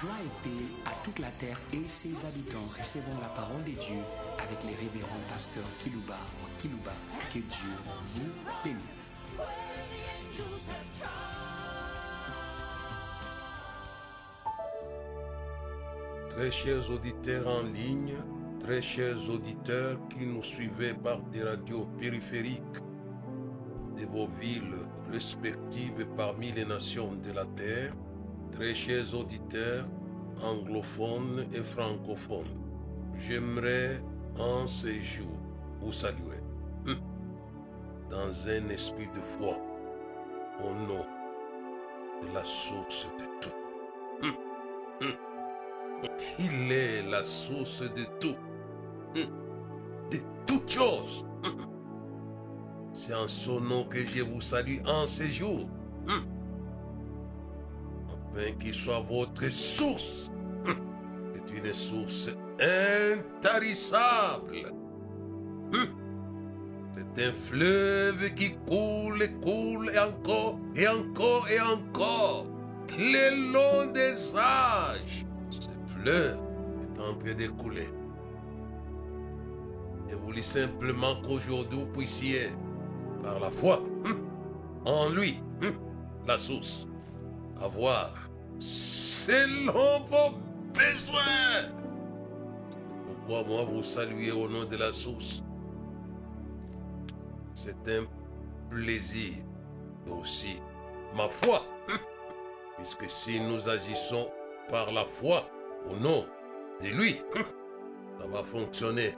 Joie et paix à toute la terre et ses habitants. Recevons la parole de Dieu avec les révérends pasteurs Kilouba ou Kilouba. Que Dieu vous bénisse. Très chers auditeurs en ligne, très chers auditeurs qui nous suivez par des radios périphériques de vos villes respectives parmi les nations de la terre, très chers auditeurs anglophones et francophones, j'aimerais en ces jours vous saluer hum, dans un esprit de foi au nom de la source de tout. Hum, hum. Il est la source de tout, de toutes choses. C'est en son nom que je vous salue en ces jours. Afin qu'il soit votre source. C'est une source intarissable. C'est un fleuve qui coule et coule et encore et encore et encore. Le long des âges. Ce fleuve est en train de couler. Je voulais simplement qu'aujourd'hui vous puissiez, par la foi, hum, en lui, hum, la source, avoir selon vos besoins. Pourquoi moi vous saluer au nom de la source? C'est un plaisir aussi ma foi. Puisque si nous agissons par la foi au nom de lui, ça va fonctionner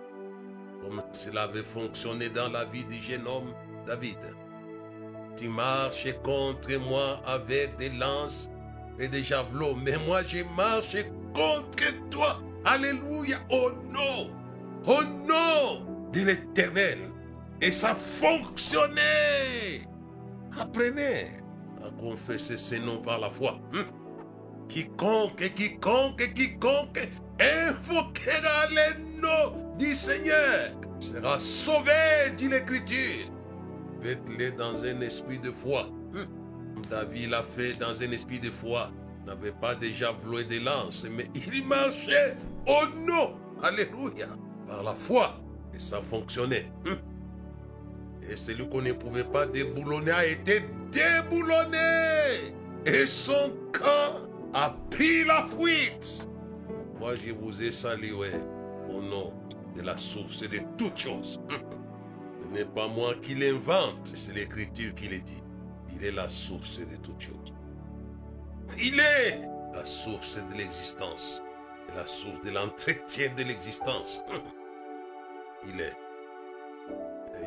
comme cela avait fonctionné dans la vie du jeune homme David. Tu marches contre moi avec des lances et des javelots, mais moi je marche contre toi. Alléluia, au nom, au nom de l'éternel. Et ça fonctionnait. Apprenez à confesser ces noms par la foi. Hum. Quiconque, quiconque, quiconque invoquera les noms du Seigneur sera sauvé, dit l'Écriture. Faites-le dans un esprit de foi. Hum. David l'a fait dans un esprit de foi. Il n'avait pas déjà voué des lances, mais il marchait au nom, alléluia, par la foi. Et ça fonctionnait. Hum. Et celui qu'on ne pouvait pas déboulonner a été déboulonné. Et son camp a pris la fuite. Moi, je vous ai salué au nom de la source de toutes choses. Ce n'est pas moi qui l'invente, c'est l'Écriture qui le dit. Il est la source de toutes choses. Il est la source de l'existence, la source de l'entretien de l'existence. Il est.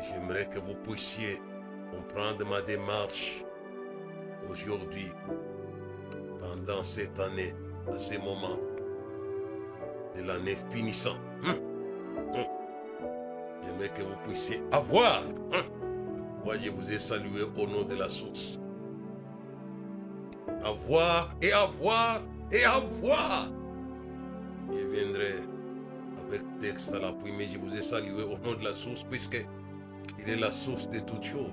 J'aimerais que vous puissiez comprendre ma démarche aujourd'hui, pendant cette année, à ce moment de l'année finissant. J'aimerais que vous puissiez avoir. Moi, je vous ai salué au nom de la source. Avoir et avoir et avoir. Je viendrai avec texte à l'appui, mais je vous ai salué au nom de la source, puisque il est la source de toutes choses.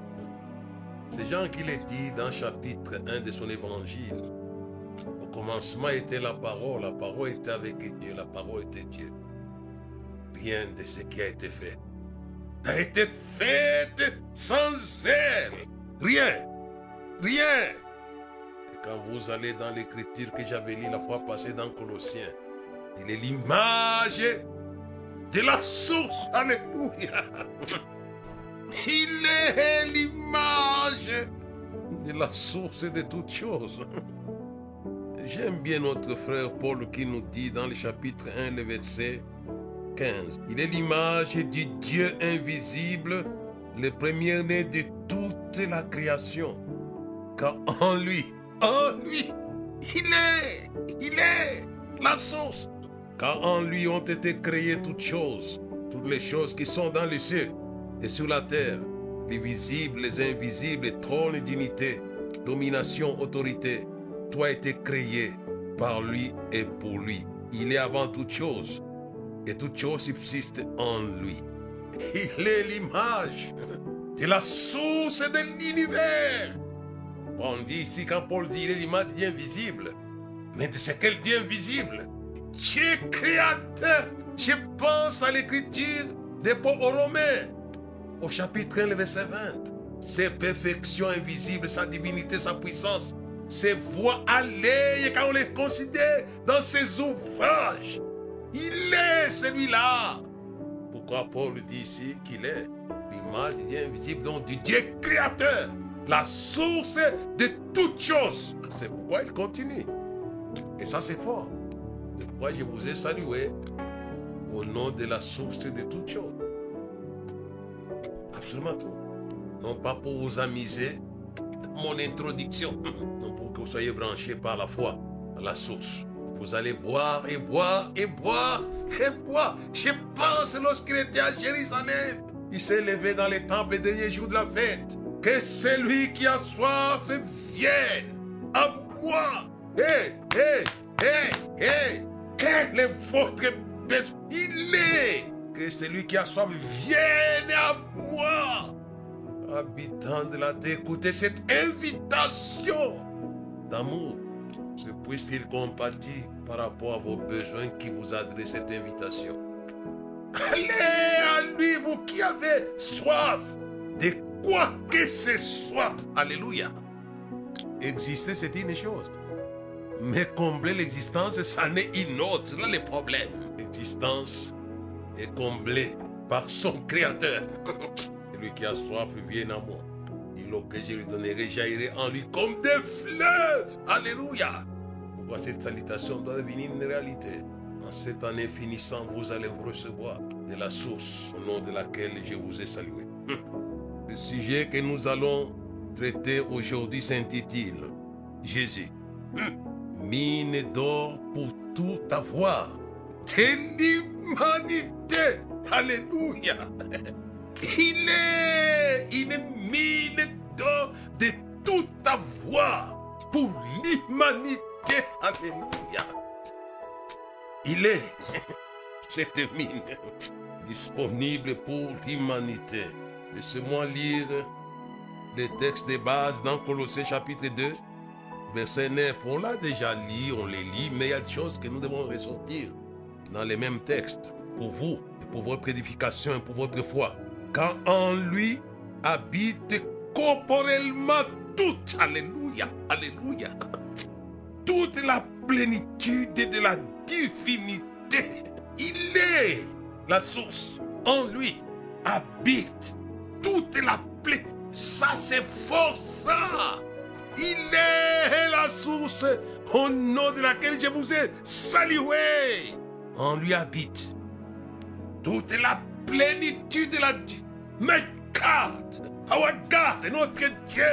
C'est Jean qui le dit dans chapitre 1 de son évangile. Au commencement était la parole, la parole était avec Dieu, la parole était Dieu. Rien de ce qui a été fait n'a été fait sans elle. Rien, rien. Et quand vous allez dans l'écriture que j'avais lu la fois passée dans Colossiens, il est l'image de la source. Alléluia. Il est l'image de la source de toutes choses. J'aime bien notre frère Paul qui nous dit dans le chapitre 1, le verset 15. Il est l'image du Dieu invisible, le premier-né de toute la création. Car en lui, en lui, il est, il est la source. Car en lui ont été créées toutes choses, toutes les choses qui sont dans les cieux et sur la terre, les visibles, les invisibles, les trônes et dignités, domination, autorité. A été créé par lui et pour lui. Il est avant toute chose et toute chose subsiste en lui. Il est l'image de la source de l'univers. On dit ici, quand Paul dit il est l'image du Dieu invisible, mais de ce quel Dieu invisible. Dieu créateur. Je pense à l'écriture des Paul aux Romains, au chapitre 1, le verset 20. Ses perfections invisibles, sa divinité, sa puissance, ses voix allées, quand on les considère dans ses ouvrages, il est celui-là. Pourquoi Paul dit ici qu'il est l'image du Dieu invisible, donc du Dieu créateur, la source de toutes choses. C'est pourquoi il continue. Et ça, c'est fort. C'est pourquoi je vous ai salué au nom de la source de toutes choses. Absolument tout. Non pas pour vous amuser, mon introduction, non pour que vous soyez branchés par la foi à la source. Vous allez boire et boire et boire et boire. Je pense lorsqu'il était à Jérusalem, il s'est levé dans les temples les derniers jours de la fête. Que celui qui a soif vienne à moi. Hé, hé, hé, hé. Quel est votre besoin Il est. Que celui qui a soif vienne à moi. Habitant de la terre, écoutez cette invitation d'amour. C'est puisqu'il compatit par rapport à vos besoins qui vous adresse cette invitation. Allez à lui, vous qui avez soif de quoi que ce soit. Alléluia. Exister, c'est une chose. Mais combler l'existence, ça n'est une autre. Là, le problème. L'existence est comblée par son Créateur. Celui qui a soif vient à moi. L'eau que je lui donnerai jaillirait en lui comme des fleuves. Alléluia. Cette salutation doit devenir une réalité? En cette année finissant, vous allez vous recevoir de la source au nom de laquelle je vous ai salué. Le sujet que nous allons traiter aujourd'hui s'intitule Jésus. Mine d'or pour tout avoir. De l'humanité. Alléluia. Il est une mine d'or de tout avoir pour l'humanité. Alléluia. Il est cette mine disponible pour l'humanité. Laissez-moi lire les textes de base dans Colossiens chapitre 2, verset 9. On l'a déjà lu, on les lit, mais il y a des choses que nous devons ressortir dans les mêmes textes pour vous, pour votre édification et pour votre foi. Quand en lui habite corporellement toute, alléluia, alléluia, toute la plénitude de la divinité. Il est la source. En lui habite toute la plaie. Ça, c'est fort, ça. Il est la source au nom de laquelle je vous ai salué. En lui habite toute la plénitude de la... Mais God, our God, notre Dieu.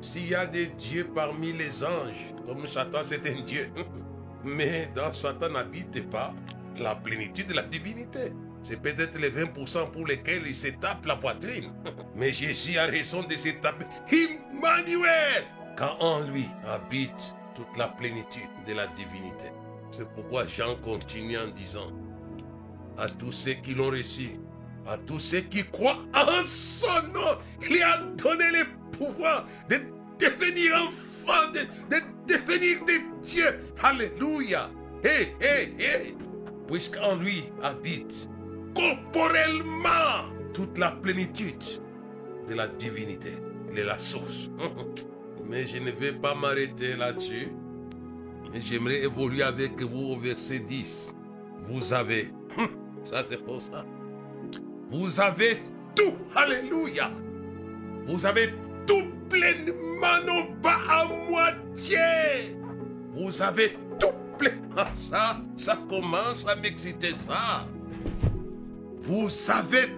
S'il y a des dieux parmi les anges, comme Satan c'est un dieu, mais dans Satan n'habite pas la plénitude de la divinité. C'est peut-être les 20% pour lesquels il se tape la poitrine. Mais Jésus a raison de se taper. Emmanuel Quand en lui habite toute la plénitude de la divinité. C'est pourquoi Jean continue en disant à tous ceux qui l'ont reçu, à tous ceux qui croient en son nom, il a donné le pouvoir de devenir enfants, de, de devenir des dieux. Alléluia. Hé, hé, hé. Puisqu'en lui habite corporellement toute la plénitude de la divinité. Il est la source. Mais je ne vais pas m'arrêter là-dessus. J'aimerais évoluer avec vous au verset 10. Vous avez, ça c'est pour ça. Vous avez tout. Alléluia. Vous avez tout pleinement, non pas à moitié. Vous avez tout pleinement. Ça, ça commence à m'exciter ça. Vous avez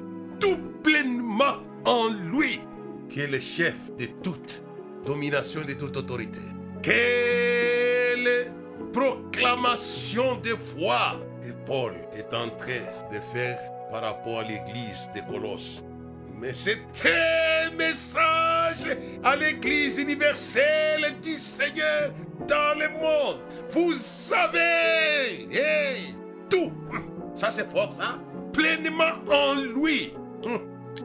tout pleinement en lui, qui est le chef de toute domination, de toute autorité. Quelle proclamation de foi que Paul est en train de faire par rapport à l'église de Colosse. Mais c'est un message à l'église universelle du Seigneur dans le monde. Vous savez, tout. Ça c'est fort, ça pleinement en lui.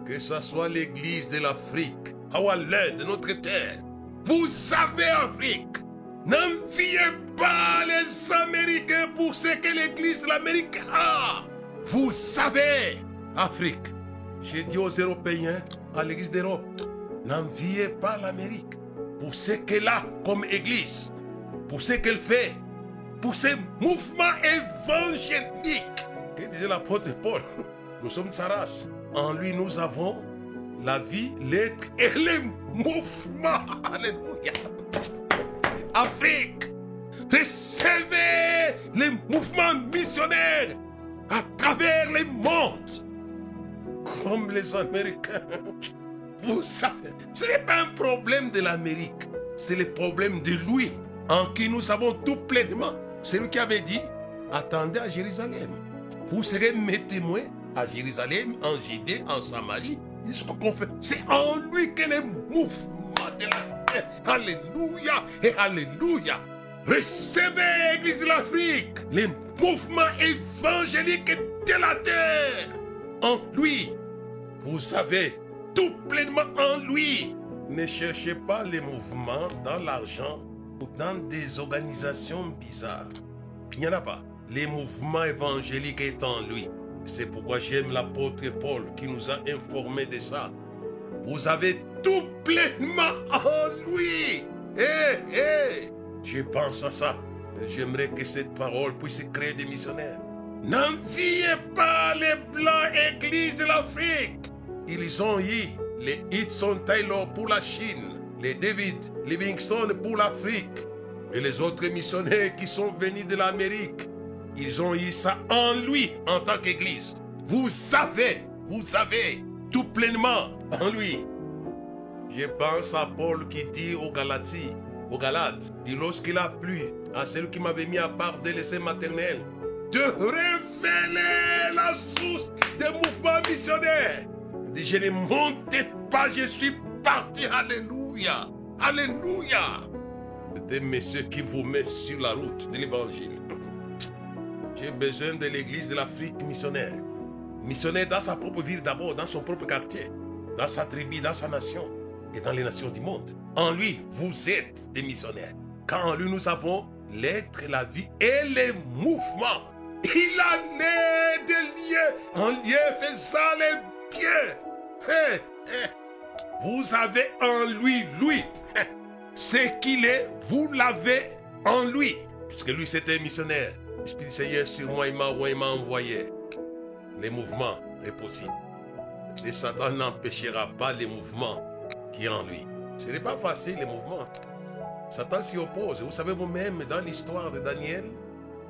Que ce soit l'église de l'Afrique, à de notre terre. Vous avez Afrique. N'enviez pas les Américains pour ce que l'Église de l'Amérique a. Vous savez, Afrique, j'ai dit aux Européens, à l'Église d'Europe, n'enviez pas l'Amérique pour ce qu'elle a comme Église, pour ce qu'elle fait, pour ses mouvements évangéliques. Que disait l'apôtre Paul Nous sommes sa race. En lui, nous avons la vie, l'être et les mouvements. Alléluia. Afrique, recevez les mouvements missionnaires à travers les mondes. Comme les Américains. Vous savez, ce n'est pas un problème de l'Amérique, c'est le problème de lui, en qui nous avons tout pleinement. C'est lui qui avait dit, attendez à Jérusalem. Vous serez mes témoins à Jérusalem, en Judée, en Samarie. C'est en lui que les mouvements de la terre. Alléluia et Alléluia. Recevez, Église de l'Afrique, les mouvements évangéliques de la terre. En lui, vous avez tout pleinement en lui. Ne cherchez pas les mouvements dans l'argent ou dans des organisations bizarres. Il n'y en a pas. Les mouvements évangéliques est en lui. C'est pourquoi j'aime l'apôtre Paul qui nous a informés de ça. Vous avez tout pleinement en lui. Hé, hé, je pense à ça. J'aimerais que cette parole puisse créer des missionnaires. N'enviez pas les blancs églises de l'Afrique. Ils ont eu les Hudson Taylor pour la Chine, les David Livingstone pour l'Afrique et les autres missionnaires qui sont venus de l'Amérique. Ils ont eu ça en lui en tant qu'Église. Vous savez, vous savez, tout pleinement en lui. Je pense à Paul qui dit aux Galaties, aux Galates, lorsqu'il a plu à celui qui m'avait mis à part des laissés maternels, de révéler la source des mouvements missionnaires. Dit, je ne montais pas, je suis parti. Alléluia. Alléluia. C'est un monsieur qui vous met sur la route de l'évangile. J'ai besoin de l'église de l'Afrique missionnaire. Missionnaire dans sa propre ville d'abord, dans son propre quartier, dans sa tribu, dans sa nation dans les nations du monde. En lui, vous êtes des missionnaires. Car en lui, nous avons l'être, la vie et les mouvements. Il en est des lieux, en lieu faisant les biens. Hé, hé. Vous avez en lui, lui. Ce qu'il est, vous l'avez en lui. Puisque lui, c'était missionnaire. L'Esprit du Seigneur sur moi, il m'a envoyé. Les mouvements est possible. Et Satan n'empêchera pas les mouvements qui est en lui. Ce n'est pas facile, les mouvements. Satan s'y oppose. Vous savez, vous-même, dans l'histoire de Daniel,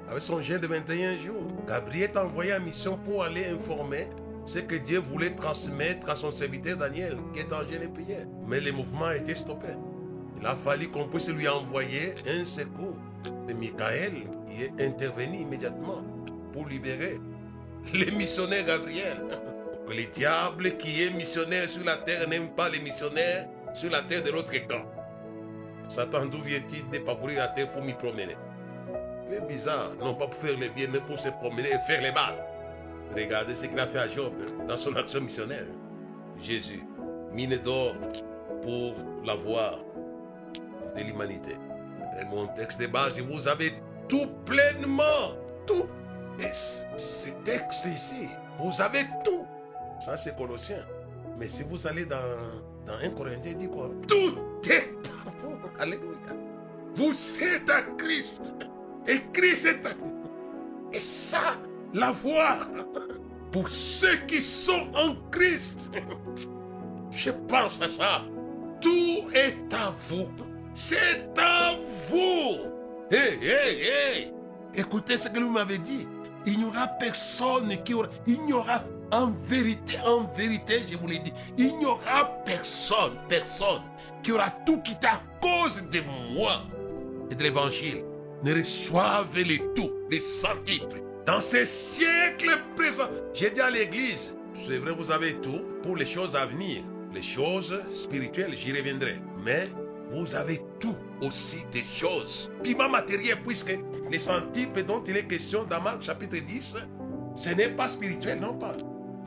avec son jeûne de 21 jours, Gabriel est envoyé en mission pour aller informer ce que Dieu voulait transmettre à son serviteur Daniel, qui est en jeûne et prière. Mais les mouvements étaient stoppés. Il a fallu qu'on puisse lui envoyer un secours. C'est Michael qui est intervenu immédiatement pour libérer les missionnaires Gabriel. Les diables qui est missionnaire sur la terre n'aiment pas les missionnaires sur la terre de l'autre camp. Satan, d'où vient-il de parcourir la terre pour m'y promener? C'est bizarre, non pas pour faire le bien, mais pour se promener et faire les mal. Regardez ce qu'il a fait à Job dans son action missionnaire. Jésus, mine d'or pour l'avoir de l'humanité. Et mon texte de base vous avez tout pleinement, tout. Et ce texte ici, vous avez tout. Ça, c'est Colossiens. Mais si vous allez dans, dans 1 Corinthiens, il dit quoi? Tout est à vous. Alléluia. Vous êtes à Christ. Et Christ est à vous. Et ça, la voix pour ceux qui sont en Christ. Je pense à ça. Tout est à vous. C'est à vous. Hé, hé, hé. Écoutez ce que vous m'avez dit. Il n'y aura personne qui aura. Il n'y aura en vérité, en vérité, je vous l'ai dit, il n'y aura personne, personne qui aura tout quitté à cause de moi et de l'évangile. Ne reçoivent les tout, les centiples. Dans ces siècles présents, j'ai dit à l'église, c'est vrai, vous avez tout pour les choses à venir. Les choses spirituelles, j'y reviendrai. Mais vous avez tout aussi des choses. Piment matériel, puisque les centiples dont il est question dans Marc chapitre 10, ce n'est pas spirituel, non pas.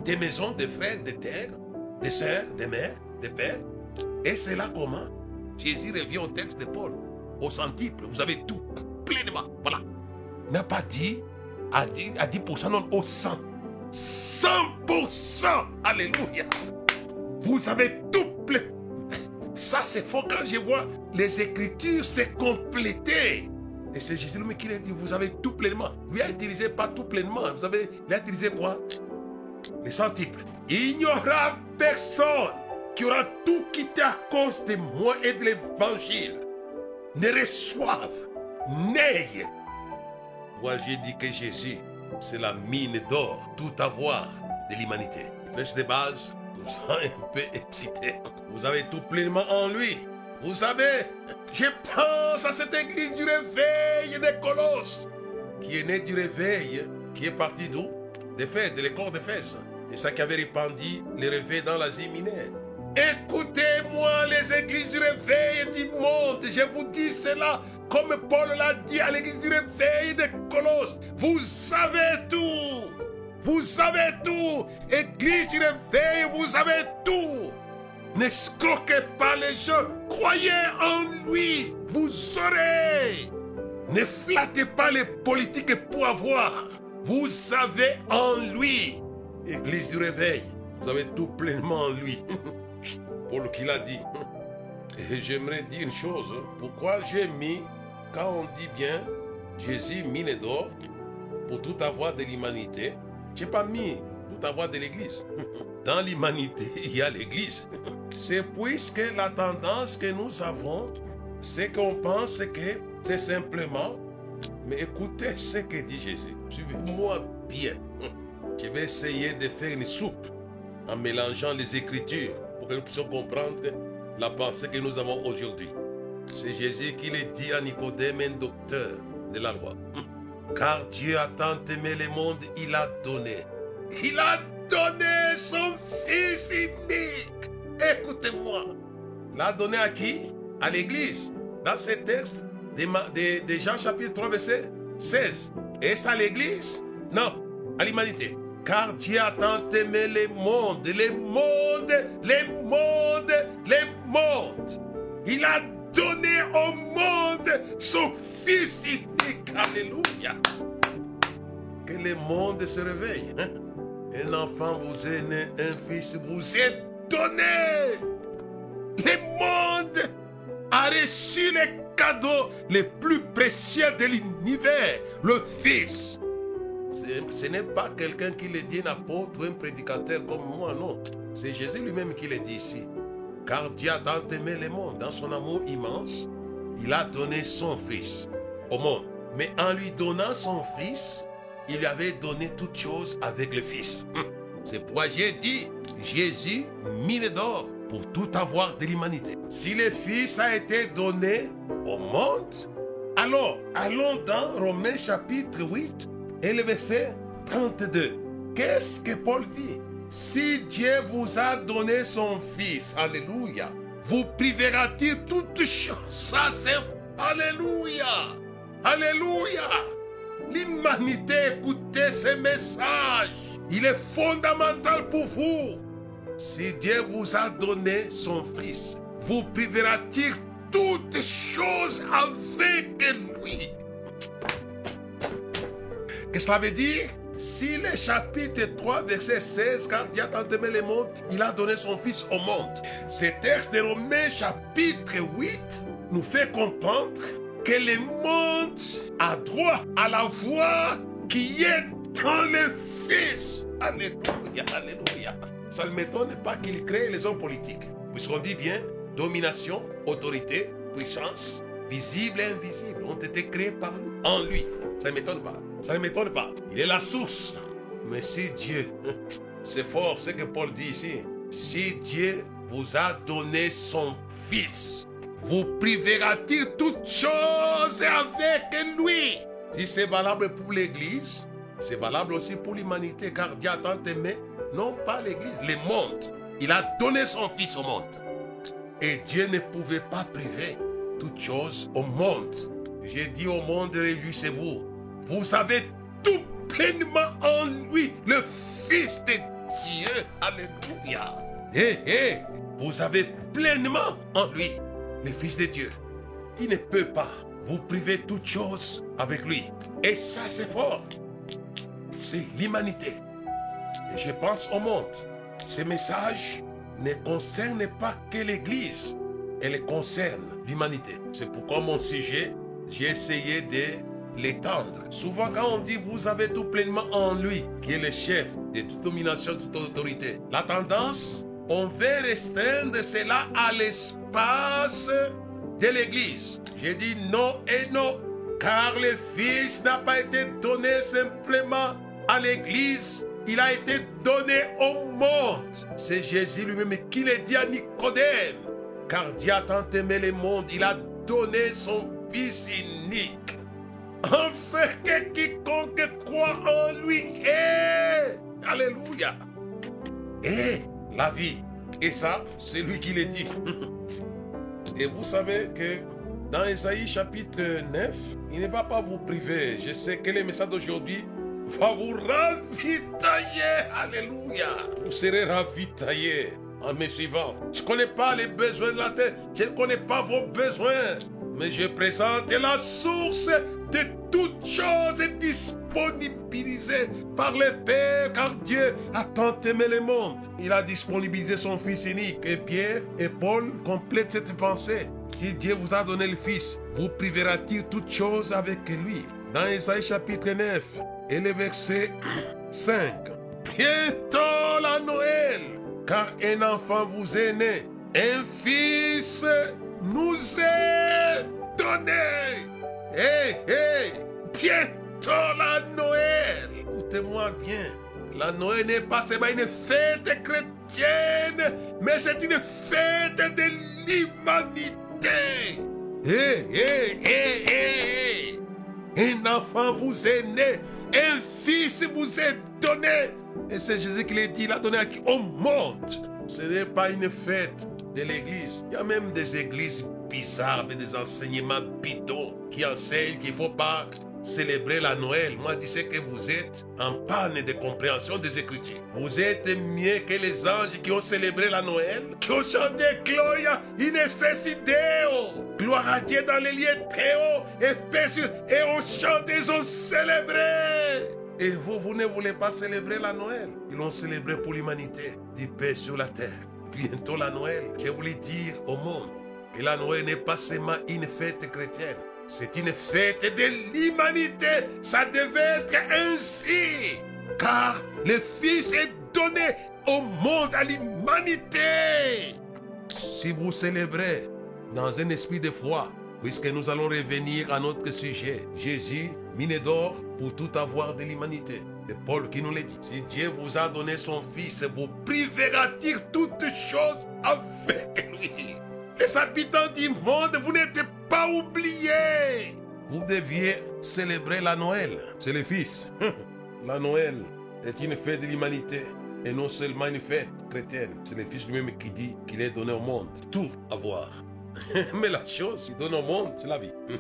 Des maisons, des frères, des terres, des sœurs, des mères, des pères. Et c'est là comment Jésus revient au texte de Paul. au centuple. Vous avez tout, pleinement. Voilà. Il n'a pas dit à 10%, à 10% non, au 100. 100%. Alléluia. Vous avez tout plein. Ça, c'est faux quand je vois les Écritures se compléter. Et c'est Jésus lui qui l'a dit, vous avez tout pleinement. Lui a utilisé pas tout pleinement. Vous avez, il a utilisé quoi? Les centiples. Il n'y aura personne qui aura tout quitté à cause de moi et de l'évangile. Ne reçoive, n'aille. Moi, j'ai dit que Jésus, c'est la mine d'or, tout avoir de l'humanité. Flèche de base, nous sommes un peu excités. Vous avez tout pleinement en lui. Vous savez, je pense à cette église du réveil des Colosses, qui est née du réveil, qui est partie d'où? D'Éphèse, de l'école. Et ça qui avait répandu les réveils dans l'Asie mineure. Écoutez-moi, les églises du réveil du monde. Je vous dis cela comme Paul l'a dit à l'église du réveil des Colosses. Vous savez tout. Vous savez tout. Église du réveil, vous savez tout. N'escroquez pas les gens. Croyez en lui. Vous aurez. Ne flattez pas les politiques pour avoir. Vous avez en lui. Église du réveil, vous avez tout pleinement en lui. Paul qui l'a dit. Et j'aimerais dire une chose. Pourquoi j'ai mis, quand on dit bien, Jésus mine d'or pour tout avoir de l'humanité, j'ai pas mis tout avoir de l'Église. Dans l'humanité, il y a l'Église. C'est puisque la tendance que nous avons, c'est qu'on pense que c'est simplement, mais écoutez ce que dit Jésus. Suivez-moi bien. Je vais essayer de faire une soupe en mélangeant les Écritures pour que nous puissions comprendre la pensée que nous avons aujourd'hui. C'est Jésus qui le dit à Nicodème, un docteur de la loi. Car Dieu a tant aimé le monde, il a donné. Il a donné son Fils unique. Écoutez-moi. L'a donné à qui? À l'Église. Dans ce texte de, de, Jean chapitre 3, verset 16. Est-ce à l'Église? Non, à l'humanité. Car Dieu a tant aimé le monde, les mondes, les mondes, les mondes. Il a donné au monde son Fils unique. Alléluia. Que le monde se réveille. hein? Un enfant vous est né, un fils vous est donné. Le monde a reçu les cadeaux les plus précieux de l'univers, le Fils. Ce n'est pas quelqu'un qui le dit, un apôtre ou un prédicateur comme moi, non. C'est Jésus lui-même qui le dit ici. Car Dieu a tant aimé le monde, dans son amour immense, il a donné son Fils au monde. Mais en lui donnant son Fils, il avait donné toutes choses avec le Fils. Hum. C'est pourquoi j'ai dit, Jésus, mine d'or pour tout avoir de l'humanité. Si le Fils a été donné au monde, alors allons dans Romains chapitre 8 et le verset 32. Qu'est-ce que Paul dit? Si Dieu vous a donné son Fils, Alléluia, vous privera-t-il toutes choses? Ça c'est Alléluia Alléluia L'humanité, écoutez ce message. Il est fondamental pour vous. Si Dieu vous a donné son Fils, vous privera-t-il toutes choses avec lui? Qu'est-ce que cela veut dire? Si le chapitre 3, verset 16, quand Dieu a tant aimé le monde, il a donné son Fils au monde. Ce texte de Romains chapitre 8 nous fait comprendre que le monde a droit à la voix qui est dans le Fils. Alléluia, alléluia. Ça ne m'étonne pas qu'il crée les hommes politiques. Puisqu'on dit bien, domination, autorité, puissance, visible et invisible, ont été créés par lui, en lui. Ça ne m'étonne pas. Ça ne m'étonne pas. Il est la source. Mais si Dieu, c'est fort ce que Paul dit ici, si Dieu vous a donné son Fils, vous privera-t-il toutes choses avec lui? Si c'est valable pour l'Église, c'est valable aussi pour l'humanité, car Dieu a tant aimé, non pas l'Église, le monde. Il a donné son Fils au monde. Et Dieu ne pouvait pas priver toutes choses au monde. J'ai dit au monde, réjouissez-vous. Vous avez tout pleinement en lui, le Fils de Dieu. Alléluia. Hé, hé, vous avez pleinement en lui, le Fils de Dieu. il ne peut pas vous priver toute chose avec lui. Et ça, c'est fort. C'est l'humanité. Je pense au monde. Ce message ne concerne pas que l'Église. Elle concerne l'humanité. C'est pourquoi mon sujet, j'ai essayé de l'étendre. Souvent, quand on dit vous avez tout pleinement en lui, qui est le chef de toute domination, toute autorité, la tendance, on veut restreindre cela à l'espace de l'Église. J'ai dit non et non, car le Fils n'a pas été donné simplement à l'Église, il a été donné au monde. C'est Jésus lui-même qui l'a dit à Nicodème. Car Dieu a tant aimé le monde, il a donné son Fils unique. Enfin que quiconque croit en lui est. Alléluia. Et la vie. Et ça, c'est lui qui l'a dit. Et vous savez que dans Isaïe chapitre 9, il ne va pas vous priver. Je sais que le message d'aujourd'hui va vous ravitailler. Alléluia. Vous serez ravitaillés en me suivant. Je ne connais pas les besoins de la terre. Je ne connais pas vos besoins. Mais je présente la source de toutes choses disponibilisée par le Père, car Dieu a tant aimé le monde. Il a disponibilisé son Fils unique. Et Pierre et Paul complètent cette pensée. Si Dieu vous a donné le Fils, vous privera-t-il toutes choses avec lui? Dans Isaïe chapitre 9 et le verset 5. Bientôt la Noël, car un enfant vous est né, un fils nous est donné. Hé, hé, bientôt la Noël. Écoutez-moi bien. La Noël n'est pas seulement une fête chrétienne, mais c'est une fête de l'humanité. Hé, hé, hé, hé. Un enfant vous est né, un fils vous est donné. Et c'est Jésus qui l'a dit, il a donné à qui Au monde. Ce n'est pas une fête de l'église. Il y a même des églises bizarres avec des enseignements bidons qui enseignent qu'il ne faut pas célébrer la Noël. Moi, je que vous êtes en panne de compréhension des Écritures. Vous êtes mieux que les anges qui ont célébré la Noël, qui ont chanté Gloria in Deo. Gloire à Dieu dans les lieux très hauts et paisibles. Et on chante, ils ont célébré. Et vous, vous ne voulez pas célébrer la Noël? Ils l'ont célébré pour l'humanité, du paix sur la terre. Bientôt la Noël. Je voulais dire au monde que la Noël n'est pas seulement une fête chrétienne. C'est une fête de l'humanité. Ça devait être ainsi. Car le Fils est donné au monde, à l'humanité. Si vous célébrez dans un esprit de foi, puisque nous allons revenir à notre sujet, Jésus, mine d'or pour tout avoir de l'humanité. C'est Paul qui nous l'a dit. Si Dieu vous a donné son Fils, vous privera-t-il toutes choses avec lui Les habitants du monde, vous n'êtes pas. Vous deviez célébrer la Noël. C'est le Fils. La Noël est une fête de l'humanité et non seulement une fête chrétienne. C'est le Fils lui-même qui dit qu'il est donné au monde. Tout avoir. Mais la chose qu'il donne au monde, c'est la vie.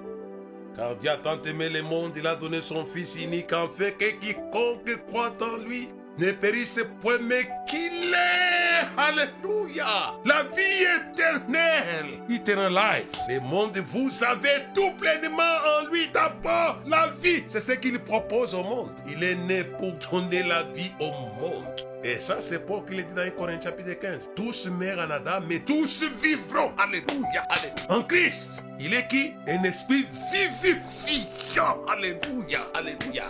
Car Dieu a tant aimé le monde, il a donné son Fils unique, en fait que quiconque croit en lui ne périsse point, mais qu'il est, alléluia, la vie éternelle, eternal life. Le monde, vous avez tout pleinement en lui. D'abord, la vie, c'est ce qu'il propose au monde. Il est né pour donner la vie au monde. Et ça, c'est Paul qui le dit dans 1 Corinthiens chapitre 15. Tous meurent en Adam, mais tous vivront. Alléluia, alléluia. En Christ, il est qui? Un esprit vivifiant. Alléluia, alléluia.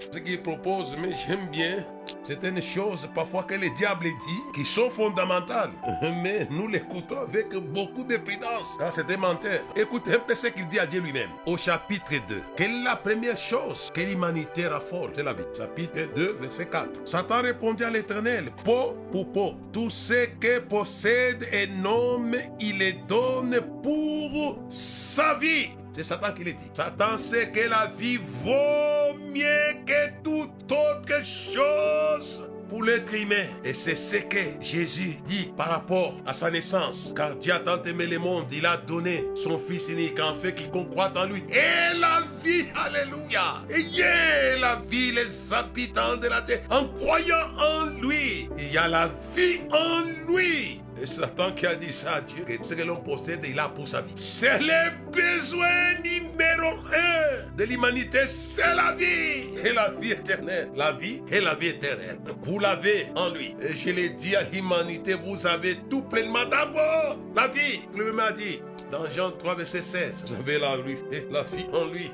Ce qu'il propose, mais j'aime bien, c'est une chose parfois que le diable dit qui sont fondamentales. Mais nous l'écoutons avec beaucoup de prudence. Ah, c'est menteur. Écoutez un peu ce qu'il dit à Dieu lui-même. Au chapitre 2. Quelle est la première chose que l'humanité raffole? C'est la vie. Chapitre 2, verset 4. Satan répondit à l'éternel, peau pour peau. Tout ce que possède un homme, il le donne pour sa vie. C'est Satan qui le dit. Satan sait que la vie vaut mieux que toute autre chose pour l'être humain. Et c'est ce que Jésus dit par rapport à sa naissance. Car Dieu a tant aimé le monde, il a donné son Fils unique en fait quiconque croit en lui. Et la vie, alléluia. Ayez la vie, les habitants de la terre, en croyant en lui. Il y a la vie en lui. Et Satan qui a dit ça à Dieu, que ce que l'on possède, il a pour sa vie. C'est le besoin numéro un de l'humanité, c'est la vie et la vie éternelle. La vie et la vie éternelle. Vous l'avez en lui. Et je l'ai dit à l'humanité, vous avez tout pleinement. D'abord, la vie. Le m'a dit dans Jean 3, verset 16, vous avez la, lui, la vie en lui.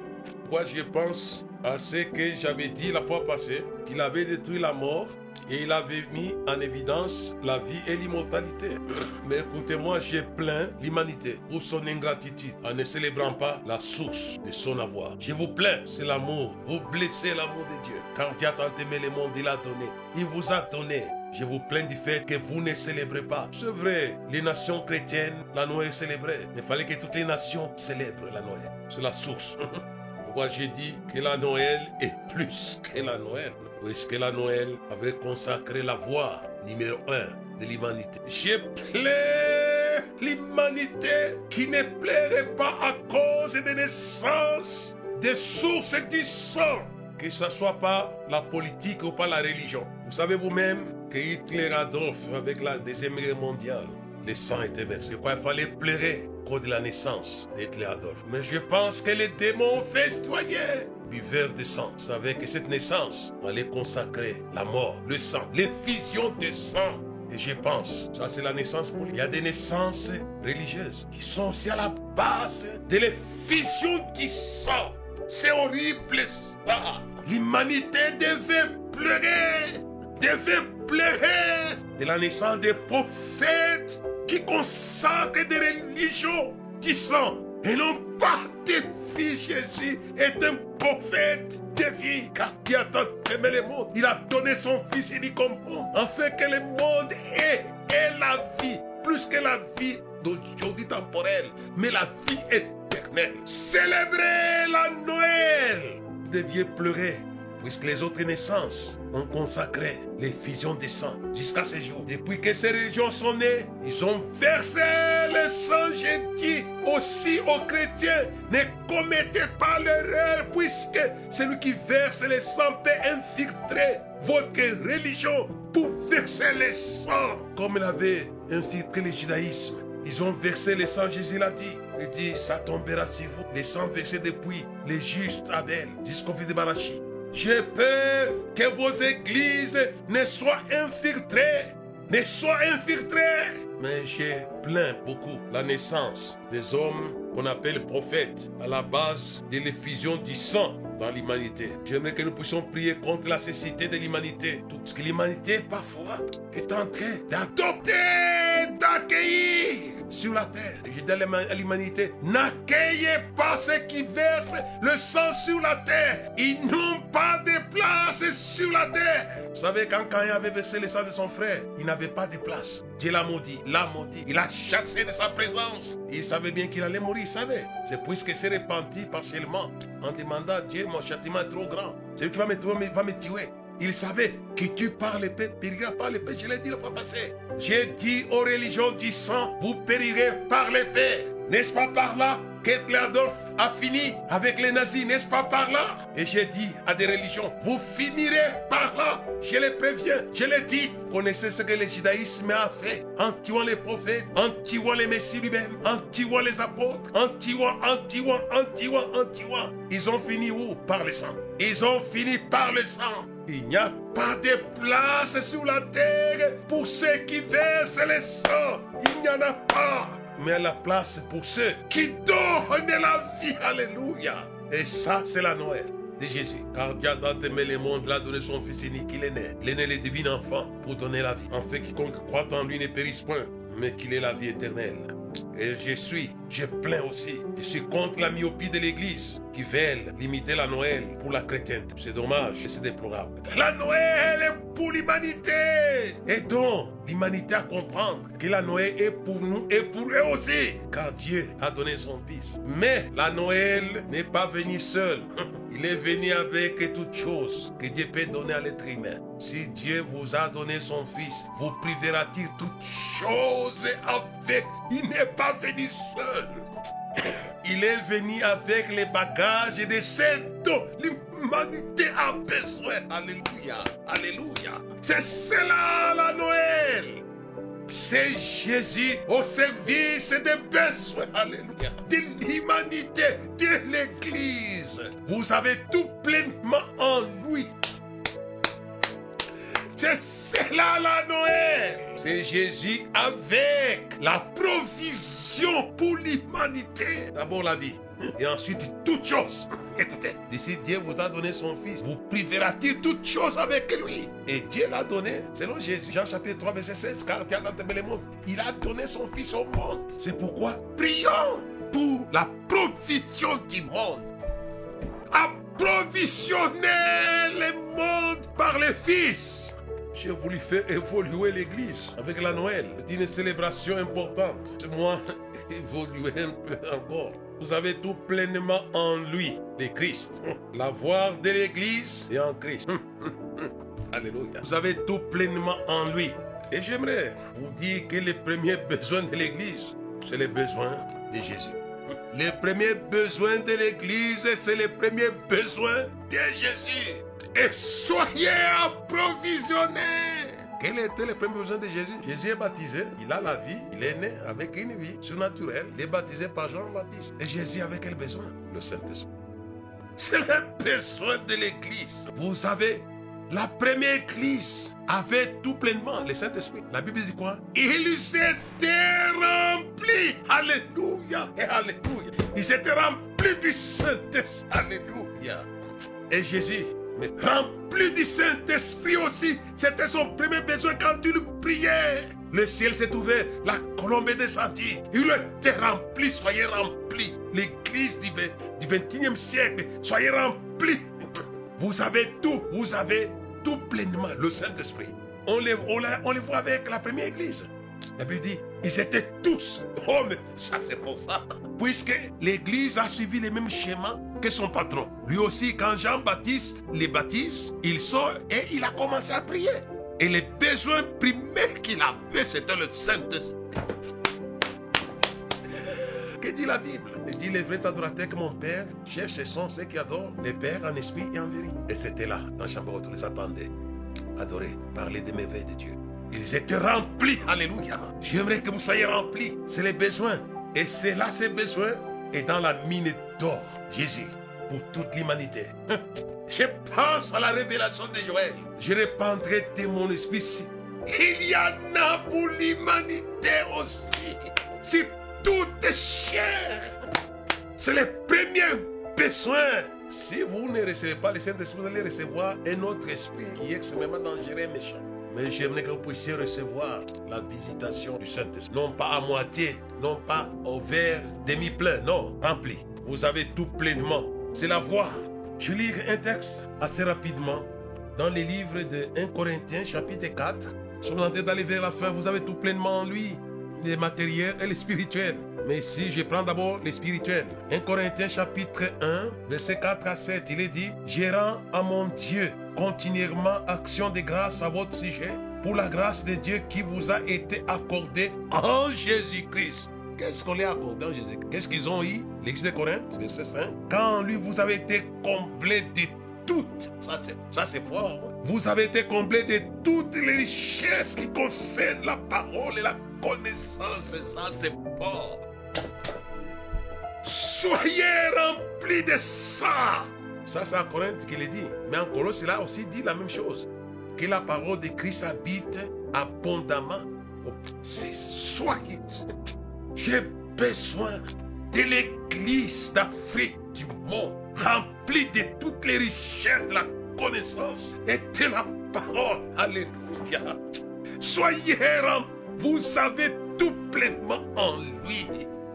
Moi, je pense à ce que j'avais dit la fois passée, qu'il avait détruit la mort et il avait mis en évidence la vie et l'immortalité. Mais écoutez-moi, j'ai plaint l'humanité pour son ingratitude en ne célébrant pas la source de son avoir. Je vous plains, c'est l'amour. Vous blessez l'amour de Dieu. Car Dieu a tant aimé le monde, il a donné. Il vous a donné. Je vous plains du fait que vous ne célébrez pas. C'est vrai, les nations chrétiennes, la Noël célébraient. Il fallait que toutes les nations célèbrent la Noël. C'est la source. Pourquoi j'ai dit que la Noël est plus que la Noël Puisque la Noël avait consacré la voie numéro un de l'humanité. J'ai plaint l'humanité qui ne plairait pas à cause des naissances, des sources du sang. Que ce soit pas la politique ou pas la religion. Vous savez vous-même que Hitler Adolphe, avec la Deuxième Guerre mondiale, le sang était versé. Il fallait pleurer cause de la naissance Adolphe. Mais je pense que les démons festoyaient du verre de sang. Savez que cette naissance allait consacrer la mort, le sang, l'effusion de sang. Et je pense, ça c'est la naissance pour Il y a des naissances religieuses qui sont aussi à la base de l'effusion du sang. C'est horrible ça. L'humanité devait pleurer, devait pleurer de la naissance des prophètes qui consacrent des religions qui sont et non pas des vies. Jésus est un prophète de vie, car qui a tant aimé le monde. Il a donné son fils, il y comprend, afin que le monde ait, ait la vie, plus que la vie d'aujourd'hui temporelle, mais la vie éternelle. Célébrez la Noël. Vous deviez pleurer puisque les autres naissances ont consacré l'effusion des sang jusqu'à ce jour. Depuis que ces religions sont nées, ils ont versé le sang. J'ai dit aussi aux chrétiens, ne commettez pas l'erreur, puisque celui qui verse le sang peut infiltrer votre religion pour verser le sang. Comme il avait infiltré le judaïsme, ils ont versé le sang, Jésus l'a dit. Il dit, ça tombera sur vous. Le sang versé depuis les justes Abel jusqu'au fils de Barachi. J'ai peur que vos églises ne soient infiltrées, ne soient infiltrées. Mais j'ai plaint beaucoup la naissance des hommes qu'on appelle prophètes à la base de l'effusion du sang l'humanité. J'aimerais que nous puissions prier contre la cécité de l'humanité. Tout ce que l'humanité, parfois, est en train d'adopter, d'accueillir sur la terre. Je dis à l'humanité, n'accueillez pas ceux qui versent le sang sur la terre. Ils n'ont pas de place sur la terre. Vous savez, quand Caïn avait versé le sang de son frère, il n'avait pas de place. Dieu l'a maudit, l'a maudit. Il a chassé de sa présence. Il savait bien qu'il allait mourir, il savait. C'est puisqu'il s'est repenti partiellement en demandant à Dieu, mon châtiment est trop grand. C'est lui qui va me, va me tuer. Il savait que tu par l'épée, périra par l'épée. Je l'ai dit la fois passée. J'ai dit aux religions du sang, vous périrez par l'épée. N'est-ce pas par là? qu'Hitler Adolphe a fini avec les nazis, n'est-ce pas par là? Et j'ai dit à des religions, vous finirez par là. Je les préviens, je les dis. Connaissez ce que le judaïsme a fait en tuant les prophètes, en tuant les messies lui-même, en tuant les apôtres, en tuant, en tuant, en tuant, en tuant. Ils ont fini où? Par le sang. Ils ont fini par le sang. Il n'y a pas de place sur la terre pour ceux qui versent le sang. Il n'y en a pas. Mais la place pour ceux qui donnent la vie. Alléluia. Et ça, c'est la Noël de Jésus. Car Dieu a aimé le monde, il a donné son Fils unique, il est né. Il est né le divin enfant pour donner la vie. En fait, quiconque croit en lui ne périsse point, mais qu'il ait la vie éternelle. Et je suis, je plains aussi. Je suis contre la myopie de l'Église qui veulent limiter la Noël pour la chrétienté. C'est dommage et c'est déplorable. La Noël est pour l'humanité. Aidons l'humanité à comprendre que la Noël est pour nous et pour eux aussi. Car Dieu a donné son Fils. Mais la Noël n'est pas venue seule. Il est venu avec toutes choses que Dieu peut donner à l'être humain. Si Dieu vous a donné son Fils, vous privera-t-il toutes choses avec? Il n'est pas venu seul. Il est venu avec les bagages de ce dont l'humanité a besoin. Alléluia. Alléluia. C'est cela la Noël. C'est Jésus au service des besoins, alléluia, de l'humanité, de l'Église. Vous avez tout pleinement en lui. C'est cela la Noël. C'est Jésus avec la provision pour l'humanité. D'abord la vie et ensuite toutes choses. Écoutez, d'ici Dieu vous a donné son Fils, vous privera-t-il toutes choses avec lui? Et Dieu l'a donné, selon Jésus, Jean chapitre 3, verset 16, car il a donné son Fils au monde. C'est pourquoi prions pour la provision du monde. Approvisionner le monde par le Fils. J'ai voulu faire évoluer l'Église avec la Noël. C'est une célébration importante. Moi, évoluer un peu encore. Vous avez tout pleinement en lui, le Christ. L'avoir de l'Église et en Christ. Alléluia. Vous avez tout pleinement en lui. Et j'aimerais vous dire que les premiers besoins de l'Église, c'est les besoins de Jésus. Les premiers besoins de l'Église, c'est les premiers besoins de Jésus. Et soyez approvisionnés. Quel était le premier besoin de Jésus? Jésus est baptisé, il a la vie, il est né avec une vie surnaturelle, il est baptisé par Jean-Baptiste. Et Jésus avait quel besoin? Le Saint-Esprit. C'est le besoin de l'Église. Vous savez, la première Église avait tout pleinement le Saint-Esprit. La Bible dit quoi? Il s'était rempli. Alléluia et Alléluia. Il s'était rempli du Saint-Esprit. Alléluia. Et Jésus rempli du Saint-Esprit aussi. C'était son premier besoin quand il priait. Le ciel s'est ouvert, la colombe est descendue. Il était rempli, soyez remplis. L'église du, 21e siècle, soyez remplis. Vous avez tout, vous avez tout pleinement, le Saint-Esprit. On les, on les voit avec la première église. La Bible dit, ils étaient tous. Oh, mais ça c'est pour ça. Puisque l'église a suivi les mêmes schémas que son patron. Lui aussi, quand Jean-Baptiste les baptise, il sort et il a commencé à prier. Et les besoins primaires qu'il avait, c'était le Saint-Esprit. Que dit la Bible? Il dit les vrais adorateurs que mon Père cherche, ce sont ceux qui adorent les Pères en esprit et en vérité. Et c'était là, dans Chambre, tous les attendaient. Adorer, parler des merveilles de Dieu. Ils étaient remplis. Alléluia. J'aimerais que vous soyez remplis. C'est les besoins. Et c'est là ces besoins. Et dans la mine d'or, Jésus, pour toute l'humanité. Je pense à la révélation de Joël. Je répandrai de mon esprit. Il y en a pour l'humanité aussi. Si tout est cher, c'est les premiers besoins. Si vous ne recevez pas le Saint-Esprit, vous allez recevoir un autre esprit qui est extrêmement dangereux et méchant. Mais j'aimerais que vous puissiez recevoir la visitation du Saint-Esprit. Non pas à moitié, non pas au verre demi-plein, non, rempli. Vous avez tout pleinement. C'est la voix. Je lis un texte assez rapidement dans les livres de 1 Corinthiens chapitre 4. Si vous entendez d'aller vers la fin, vous avez tout pleinement en lui, les matériels et les spirituels. Mais si je prends d'abord les spirituels. 1 Corinthiens chapitre 1, verset 4 à 7, il est dit, gérant à mon Dieu continuellement action de grâce à votre sujet pour la grâce de Dieu qui vous a été accordée en Jésus-Christ. Qu'est-ce qu'on lui a accordé en Jésus-Christ? Qu'est-ce qu'ils ont eu? L'Église de Corinthe, verset 5. Quand lui vous avez été comblé de toutes, ça c'est, ça c'est fort, hein. vous avez été comblé de toutes les richesses qui concernent la parole et la connaissance, ça c'est fort. Soyez remplis de ça. Ça, c'est à Corinthe qu'il est dit. Mais en Colosse, là aussi dit la même chose. Que la parole de Christ habite abondamment. C'est soyez. J'ai besoin de l'église d'Afrique du monde, remplie de toutes les richesses de la connaissance et de la parole. Alléluia. Soyez remplis. Vous avez tout pleinement en lui.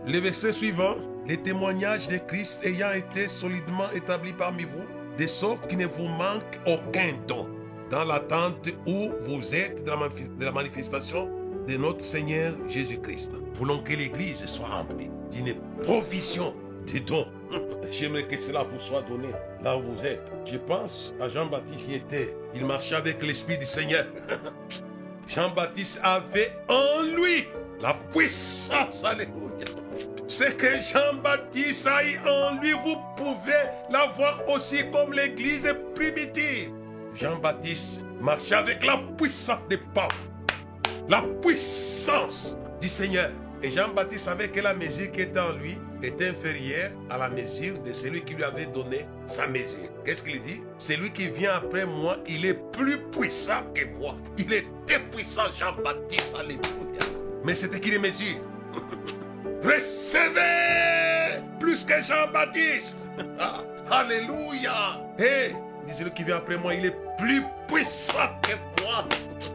Le verset suivant les témoignages de Christ ayant été solidement établis parmi vous, de sorte qu'il ne vous manque aucun don, dans l'attente où vous êtes de la manifestation de notre Seigneur Jésus-Christ. Voulons que l'Église soit remplie d'une provision de dons. J'aimerais que cela vous soit donné là où vous êtes. Je pense à Jean-Baptiste qui était, il marchait avec l'Esprit du Seigneur. Jean-Baptiste avait en lui la puissance, alléluia ce que Jean-Baptiste a eu en lui, vous pouvez l'avoir aussi comme l'église primitive. Jean-Baptiste marchait avec la puissance des papes. la puissance du Seigneur. Et Jean-Baptiste savait que la mesure qui était en lui était inférieure à la mesure de celui qui lui avait donné sa mesure. Qu'est-ce qu'il dit? Celui qui vient après moi, il est plus puissant que moi. Il était puissant, Jean-Baptiste, alléluia. Mais c'était qui les mesures? Recevez plus que Jean-Baptiste. alléluia. Et dit celui qui vient après moi, il est plus puissant que moi.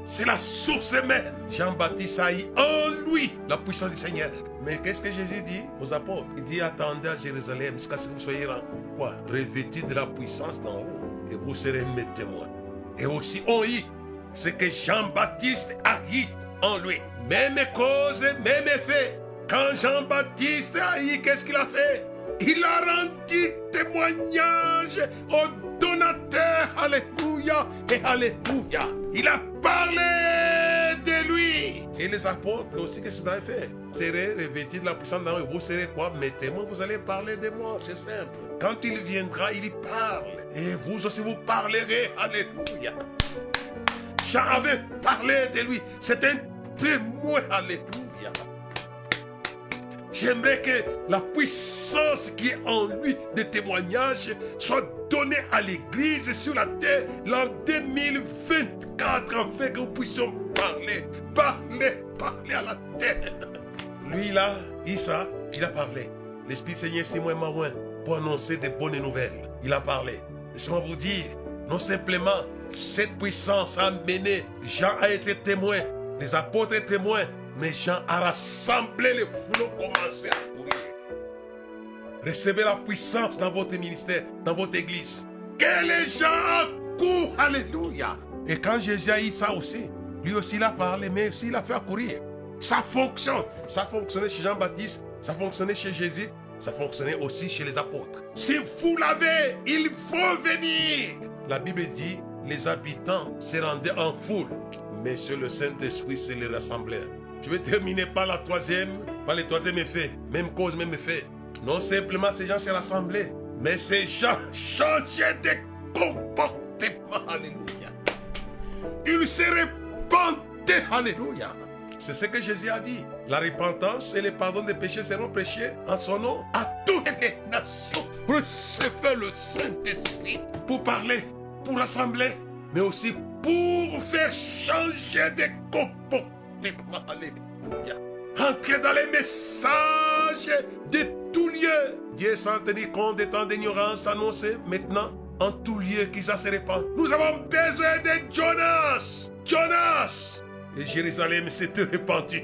C'est la source même. Jean-Baptiste a eu en lui la puissance du Seigneur. Mais qu'est-ce que Jésus dit aux apôtres? Il dit attendez à Jérusalem jusqu'à ce que vous soyez quoi? Revêtus de la puissance d'en haut. Et vous serez mes témoins. Et aussi on y ce que Jean-Baptiste a eu en lui. Même cause, même effet. Quand Jean-Baptiste a eu, qu'est-ce qu'il a fait? Il a rendu témoignage au donateur. Alléluia et Alléluia. Il a parlé de lui. Et les apôtres aussi, qu'est-ce qu'ils avaient fait? Serez revêtus de la puissance haut. Vous serez quoi? Mettez-moi, vous allez parler de moi. C'est simple. Quand il viendra, il y parle. Et vous aussi, vous parlerez. Alléluia. J'avais parlé de lui. C'est un témoin. Alléluia. J'aimerais que la puissance qui est en lui de témoignage soit donnée à l'Église sur la terre l'an 2024 afin que nous puissions parler, parler, parler à la terre. Lui là, Issa, il a parlé. L'Esprit Seigneur, c'est moi Marouin pour annoncer des bonnes nouvelles. Il a parlé. Laissez-moi vous dire, non simplement, cette puissance a mené, Jean a été témoin, les apôtres témoins, mais Jean a rassemblé les foules, commencé à courir. Recevez la puissance dans votre ministère, dans votre église. Que les gens courent, alléluia. Et quand Jésus a eu ça aussi, lui aussi il a parlé, mais aussi il a fait courir. Ça fonctionne. Ça fonctionnait chez Jean-Baptiste, ça fonctionnait chez Jésus, ça fonctionnait aussi chez les apôtres. Si vous l'avez, il faut venir. La Bible dit, les habitants se rendaient en foule, mais sur le Saint-Esprit, c'est les rassembleurs. Je vais terminer par la troisième, par le troisième effet. Même cause, même effet. Non simplement ces gens s'est rassemblés, mais ces gens changeaient de comportement. Alléluia. Ils se repentaient. Alléluia. C'est ce que Jésus a dit. La repentance et le pardon des péchés seront prêchés en son nom à toutes les nations. Recevez le Saint-Esprit pour parler, pour rassembler, mais aussi pour faire changer de comportement. Entrez dans les messages de tout lieu. Dieu sans tenir compte des temps d'ignorance annoncés maintenant en tout lieu qui se répand. Nous avons besoin de Jonas. Jonas. Et Jérusalem s'est répandu.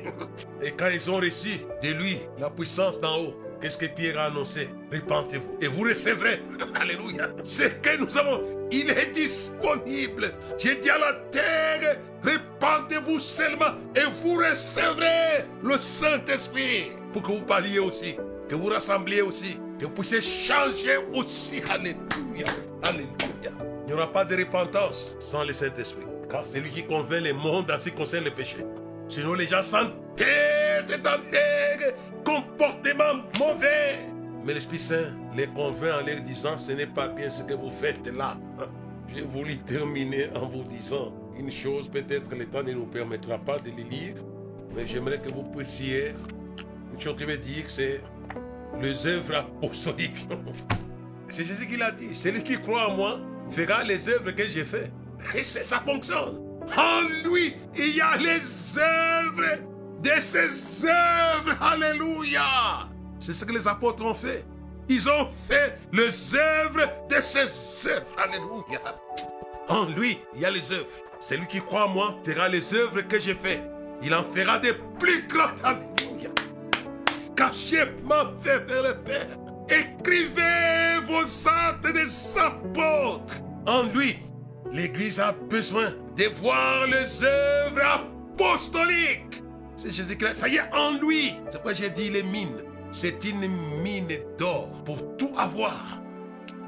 Et quand ils ont reçu de lui la puissance d'en haut, qu'est-ce que Pierre a annoncé? Répentez-vous et vous recevrez. Alléluia. Ce que nous avons, il est disponible. J'ai dit à la terre, répandez-vous seulement et vous recevrez le Saint-Esprit pour que vous parliez aussi, que vous rassembliez aussi, que vous puissiez changer aussi. Alléluia. Alléluia. Il n'y aura pas de repentance sans le Saint-Esprit. Car c'est lui qui convainc les mondes en ce qui concerne le péché. Sinon, les gens s'entêtent dans des comportements mauvais. Mais l'Esprit Saint les convainc en leur disant ce n'est pas bien ce que vous faites là. J'ai voulu terminer en vous disant une chose, peut-être le temps ne nous permettra pas de les lire, mais j'aimerais que vous puissiez. Une chose que je vais dire, c'est les œuvres apostoliques. c'est Jésus qui l'a dit. Celui qui croit en moi fera les œuvres que j'ai faites. Et ça fonctionne. En lui, il y a les œuvres de ses œuvres. Alléluia. C'est ce que les apôtres ont fait. Ils ont fait les œuvres de ses œuvres. Alléluia. En lui, il y a les œuvres. Celui qui croit en moi fera les œuvres que j'ai faites. Il en fera des plus grandes. Alléluia. Cachez ma fait vers le Père. Écrivez vos actes des apôtres. En lui, l'Église a besoin de voir les œuvres apostoliques. C'est Jésus-Christ. Ça y est, en lui. C'est pourquoi j'ai dit les mines. C'est une mine d'or pour tout avoir.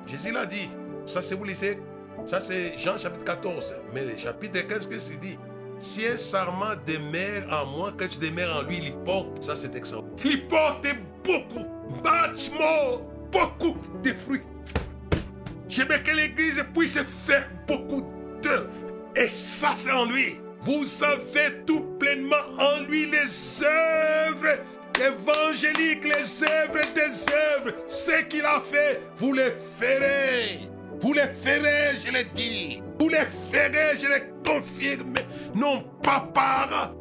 Jésus l'a dit. Ça, c'est vous lisez. Ça, c'est Jean chapitre 14. Mais le chapitre 15, qu'est-ce qu'il dit? Si un sarment demeure en moi, que je demeure en lui, il porte. Ça, c'est excellent. Il porte beaucoup, beaucoup de fruits. J'aimerais que l'Église puisse faire beaucoup d'œuvres. Et ça, c'est en lui. Vous avez tout pleinement en lui les œuvres évangéliques, les œuvres des œuvres. Ce qu'il a fait, vous les ferez. Vous les ferez, je l'ai dit. Vous les ferez, je l'ai confirmé. Non pas par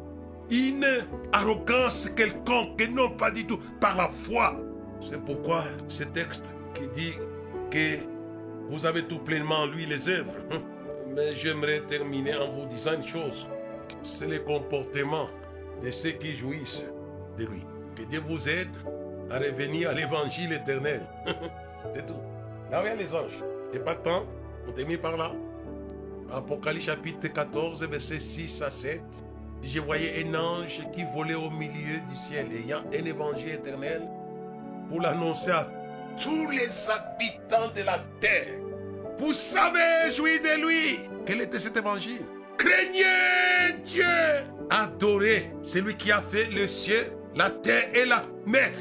une arrogance quelconque, non pas du tout, par la foi. C'est pourquoi ce texte qui dit que vous avez tout pleinement en lui les œuvres. Mais j'aimerais terminer en vous disant une chose. C'est le comportement de ceux qui jouissent de lui. Que Dieu vous aide à revenir à l'évangile éternel. C'est tout. Là a les anges. Et pas tant. On termine par là. Apocalypse chapitre 14, verset 6 à 7. Je voyais un ange qui volait au milieu du ciel, ayant un évangile éternel pour l'annoncer à tous les habitants de la terre. Vous savez jouir de lui. Quel était cet évangile? Craignez Dieu. Adorez celui qui a fait le ciel, la terre et la mer.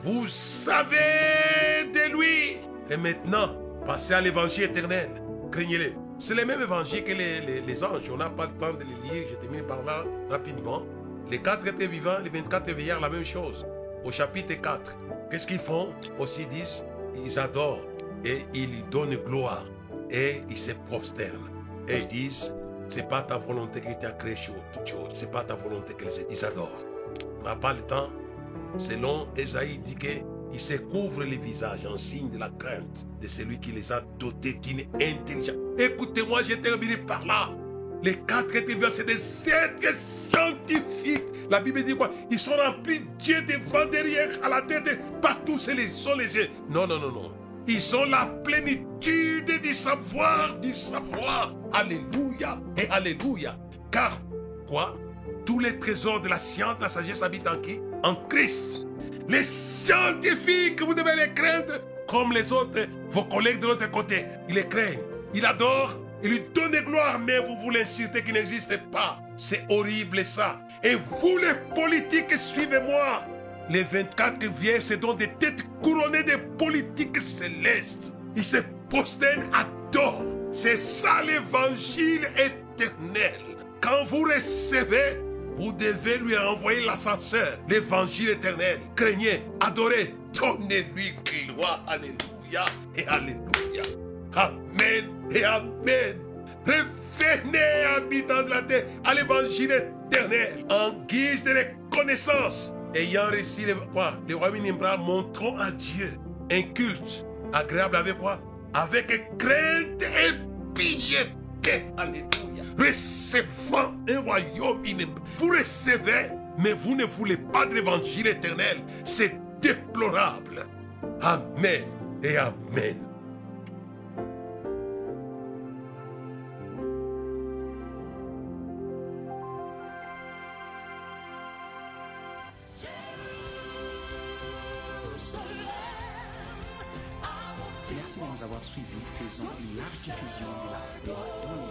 Vous savez de lui. Et maintenant, passez à l'évangile éternel. Craignez-le. C'est le même évangile que les, les, anges. On n'a pas le temps de les lire. Je termine par là rapidement. Les quatre étaient vivants, les 24 vieillards, la même chose. Au chapitre 4, qu'est-ce qu'ils font? Aussi disent, ils adorent et ils donnent gloire et ils se prosternent. Et ils disent, c'est pas ta volonté qui t'a créé toute chose, c'est pas ta volonté qu'ils adorent. On n'a pas le temps. Selon Esaïe dit qu'ils se couvrent les visages en signe de la crainte de celui qui les a dotés d'une intelligence. Écoutez-moi, j'ai terminé par là. Les quatre c'est des êtres scientifiques. La Bible dit quoi? Ils sont remplis Dieu devant, derrière, à la tête, partout, c'est les sont les yeux. Non, non, non, non. Ils ont la plénitude du savoir, du savoir. Alléluia et Alléluia. Car quoi? Tous les trésors de la science, de la sagesse habitent en qui? En Christ. Les scientifiques, vous devez les craindre comme les autres, vos collègues de l'autre côté. Ils les craignent, ils adorent, ils lui donnent gloire, mais vous voulez insulter qui n'existe pas. C'est horrible ça. Et vous les politiques, suivez-moi. Les 24 vieilles, c'est donc des têtes couronnées de politiques célestes. Ils se prosternent à tort. C'est ça l'évangile éternel. Quand vous recevez, vous devez lui envoyer l'ascenseur, l'évangile éternel. Craignez, adorez, donnez-lui gloire. Alléluia et Alléluia. Amen et Amen. Revenez, habitants de la terre, à l'évangile éternel en guise de reconnaissance ayant reçu le, quoi, le royaume montrons à Dieu un culte agréable avec quoi? Avec crainte et piété. Alléluia. Recevant un royaume inébranlable. Vous recevez, mais vous ne voulez pas de l'évangile éternel. C'est déplorable. Amen et Amen. Faisons une large de la foi